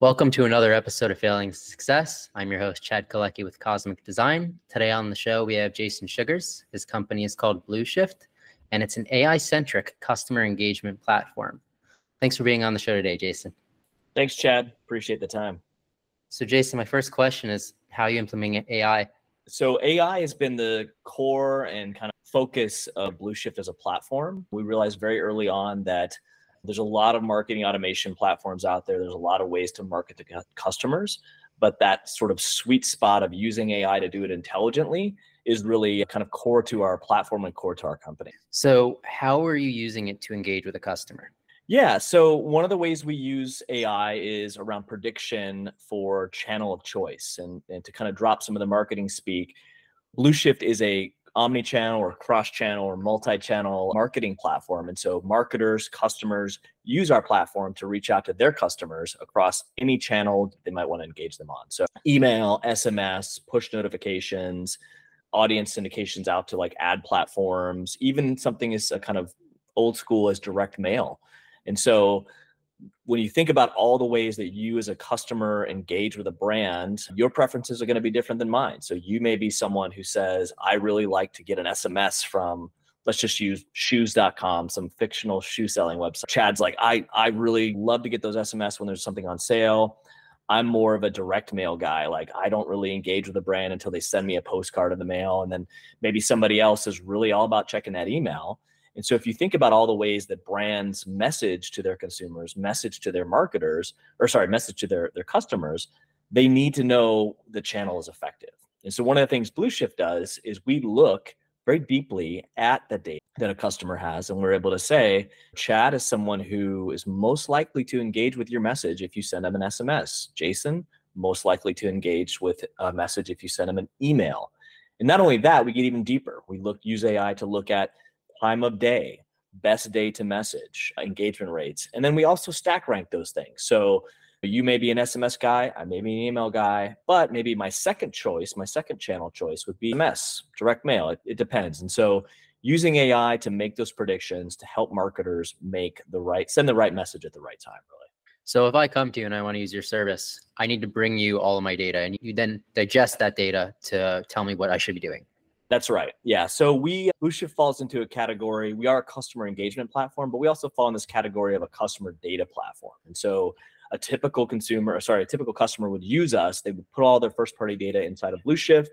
Welcome to another episode of Failing Success. I'm your host, Chad Kaleky with Cosmic Design. Today on the show, we have Jason Shugars. His company is called Blueshift, and it's an AI centric customer engagement platform. Thanks for being on the show today, Jason. Thanks, Chad. Appreciate the time. So, Jason, my first question is how are you implementing AI? So, AI has been the core and kind of focus of Blueshift as a platform. We realized very early on that there's a lot of marketing automation platforms out there. There's a lot of ways to market to customers, but that sort of sweet spot of using AI to do it intelligently is really kind of core to our platform and core to our company. So, how are you using it to engage with a customer? Yeah, so one of the ways we use AI is around prediction for channel of choice. And, and to kind of drop some of the marketing speak, Blueshift is a omni-channel or cross-channel or multi-channel marketing platform. And so marketers, customers use our platform to reach out to their customers across any channel they might want to engage them on. So email, SMS, push notifications, audience syndications out to like ad platforms, even something as a kind of old school as direct mail. And so when you think about all the ways that you as a customer engage with a brand, your preferences are going to be different than mine. So you may be someone who says, I really like to get an SMS from, let's just use shoes.com, some fictional shoe selling website. Chad's like, I, I really love to get those SMS when there's something on sale. I'm more of a direct mail guy. Like I don't really engage with a brand until they send me a postcard in the mail. And then maybe somebody else is really all about checking that email. And so if you think about all the ways that brands message to their consumers, message to their marketers, or sorry, message to their, their customers, they need to know the channel is effective. And so one of the things Blueshift does is we look very deeply at the data that a customer has. And we're able to say, Chad is someone who is most likely to engage with your message if you send them an SMS. Jason, most likely to engage with a message if you send them an email. And not only that, we get even deeper. We look use AI to look at time of day, best day to message, uh, engagement rates. And then we also stack rank those things. So you may be an SMS guy, I may be an email guy, but maybe my second choice, my second channel choice would be MS, direct mail. It, it depends. And so using AI to make those predictions to help marketers make the right, send the right message at the right time, really. So if I come to you and I want to use your service, I need to bring you all of my data and you then digest that data to tell me what I should be doing. That's right. Yeah. So we uh, Blueshift falls into a category. We are a customer engagement platform, but we also fall in this category of a customer data platform. And so a typical consumer, sorry, a typical customer would use us. They would put all their first party data inside of Blueshift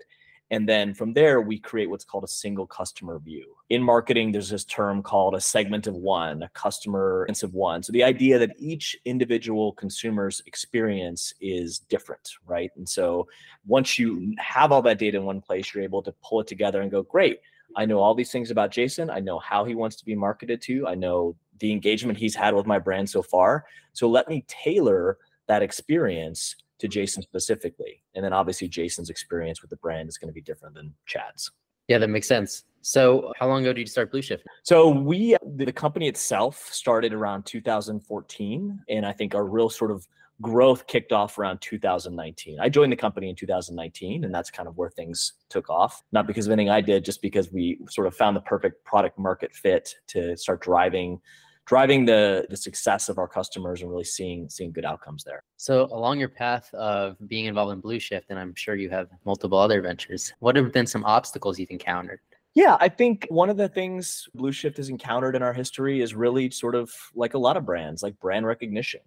and then from there, we create what's called a single customer view. In marketing, there's this term called a segment of one, a customer of one. So the idea that each individual consumer's experience is different, right? And so once you have all that data in one place, you're able to pull it together and go, great. I know all these things about Jason. I know how he wants to be marketed to. I know the engagement he's had with my brand so far. So let me tailor that experience to Jason specifically. And then obviously Jason's experience with the brand is going to be different than Chad's. Yeah, that makes sense. So, how long ago did you start Blueshift? So, we, the company itself started around 2014. And I think our real sort of growth kicked off around 2019. I joined the company in 2019, and that's kind of where things took off. Not because of anything I did, just because we sort of found the perfect product market fit to start driving driving the the success of our customers and really seeing seeing good outcomes there. So along your path of being involved in Blueshift, and I'm sure you have multiple other ventures, what have been some obstacles you've encountered? Yeah, I think one of the things Blueshift has encountered in our history is really sort of like a lot of brands, like brand recognition.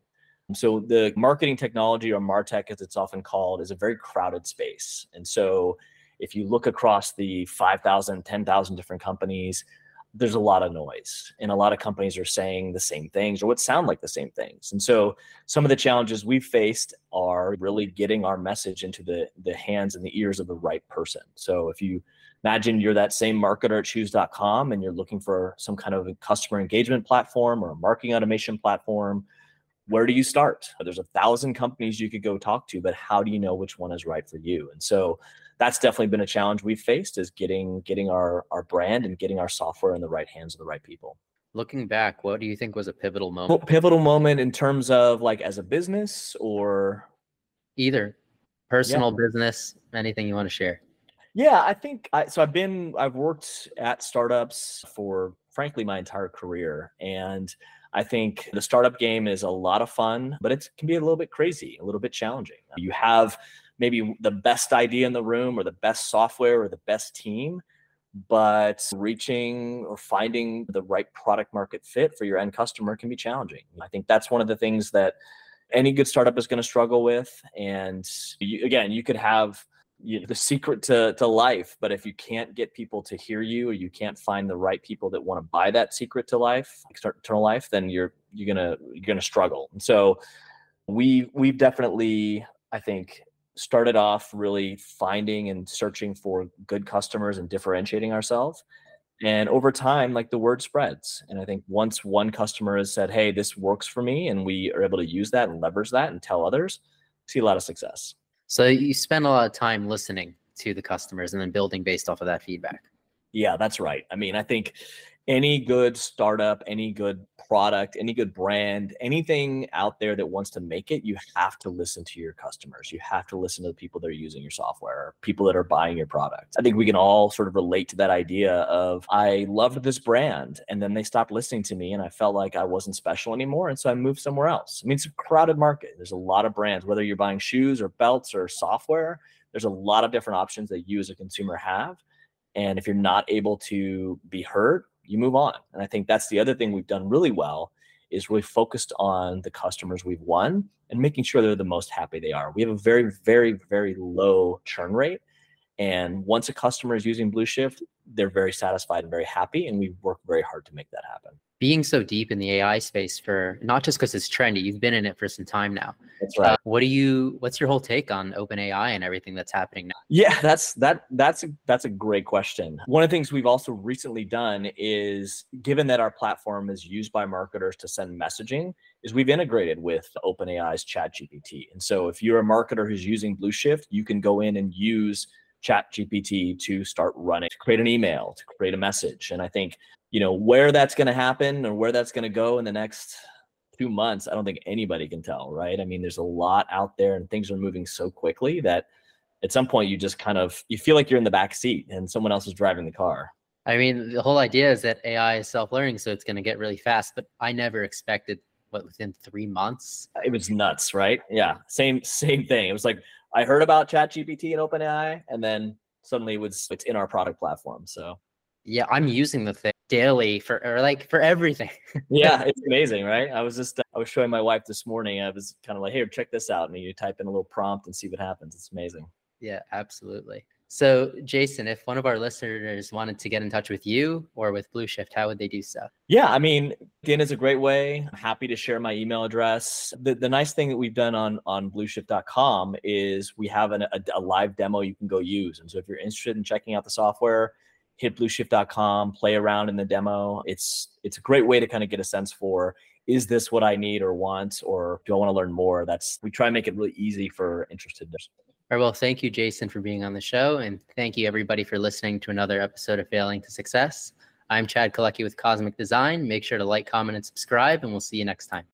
So the marketing technology or martech as it's often called is a very crowded space. And so if you look across the 5,000, 10,000 different companies, there's a lot of noise and a lot of companies are saying the same things or what sound like the same things. And so some of the challenges we've faced are really getting our message into the the hands and the ears of the right person. So if you imagine you're that same marketer at shoes.com and you're looking for some kind of a customer engagement platform or a marketing automation platform where do you start? There's a thousand companies you could go talk to but how do you know which one is right for you? And so that's definitely been a challenge we've faced is getting getting our our brand and getting our software in the right hands of the right people. Looking back what do you think was a pivotal moment? Well, pivotal moment in terms of like as a business or? Either. Personal yeah. business anything you want to share? Yeah i think I, so i've been i've worked at startups for frankly my entire career and I think the startup game is a lot of fun, but it can be a little bit crazy, a little bit challenging. You have maybe the best idea in the room or the best software or the best team, but reaching or finding the right product market fit for your end customer can be challenging. I think that's one of the things that any good startup is going to struggle with. And you, again, you could have you know, the secret to, to life, but if you can't get people to hear you or you can't find the right people that want to buy that secret to life, start eternal life, then you're you're gonna you're gonna struggle. And so we we've definitely, I think, started off really finding and searching for good customers and differentiating ourselves. And over time, like the word spreads. And I think once one customer has said, hey, this works for me, and we are able to use that and leverage that and tell others, see a lot of success. So you spend a lot of time listening to the customers and then building based off of that feedback. Yeah, that's right. I mean, I think any good startup, any good product, any good brand, anything out there that wants to make it, you have to listen to your customers. You have to listen to the people that are using your software, people that are buying your product. I think we can all sort of relate to that idea of I loved this brand and then they stopped listening to me and I felt like I wasn't special anymore. And so I moved somewhere else. I mean, it's a crowded market. There's a lot of brands, whether you're buying shoes or belts or software, there's a lot of different options that you as a consumer have. And if you're not able to be heard, you move on. And I think that's the other thing we've done really well is really focused on the customers we've won and making sure they're the most happy they are. We have a very, very, very low churn rate. And once a customer is using Blueshift, they're very satisfied and very happy. And we work very hard to make that happen being so deep in the AI space for not just because it's trendy, you've been in it for some time now. That's right. Uh, what do you? What's your whole take on OpenAI and everything that's happening now? Yeah, that's that that's a, that's a great question. One of the things we've also recently done is, given that our platform is used by marketers to send messaging, is we've integrated with OpenAI's ChatGPT. And so, if you're a marketer who's using Blueshift, you can go in and use ChatGPT to start running to create an email to create a message. And i think you know where that's going to happen or where that's going to go in the next two months i don't think anybody can tell right? I mean there's a lot out there and things are moving so quickly that at some point you just kind of you feel like you're in the back seat and someone else is driving the car. I mean the whole idea is that ai is self-learning so it's going to get really fast but i never expected what within three months it was nuts right yeah same same thing it was like I heard about ChatGPT and OpenAI, and then suddenly it was it's in our product platform. So yeah, I'm using the thing daily for or like for everything. yeah, it's amazing, right? I was just uh, I was showing my wife this morning. I was kind of like, "Here, check this out," and you type in a little prompt and see what happens. It's amazing. Yeah, absolutely. So, Jason, if one of our listeners wanted to get in touch with you or with Blueshift, how would they do so? Yeah, I mean, LinkedIn is a great way. I'm happy to share my email address. The, the nice thing that we've done on on blueshift.com is we have an, a, a live demo you can go use. And so, if you're interested in checking out the software, hit blueshift.com, play around in the demo. It's it's a great way to kind of get a sense for is this what I need or want, or do I want to learn more? That's we try and make it really easy for interested right, well, thank you, Jason, for being on the show. And thank you, everybody, for listening to another episode of Failing to Success. I'm Chad Kaleky with Cosmic Design. Make sure to like, comment, and subscribe, and we'll see you next time.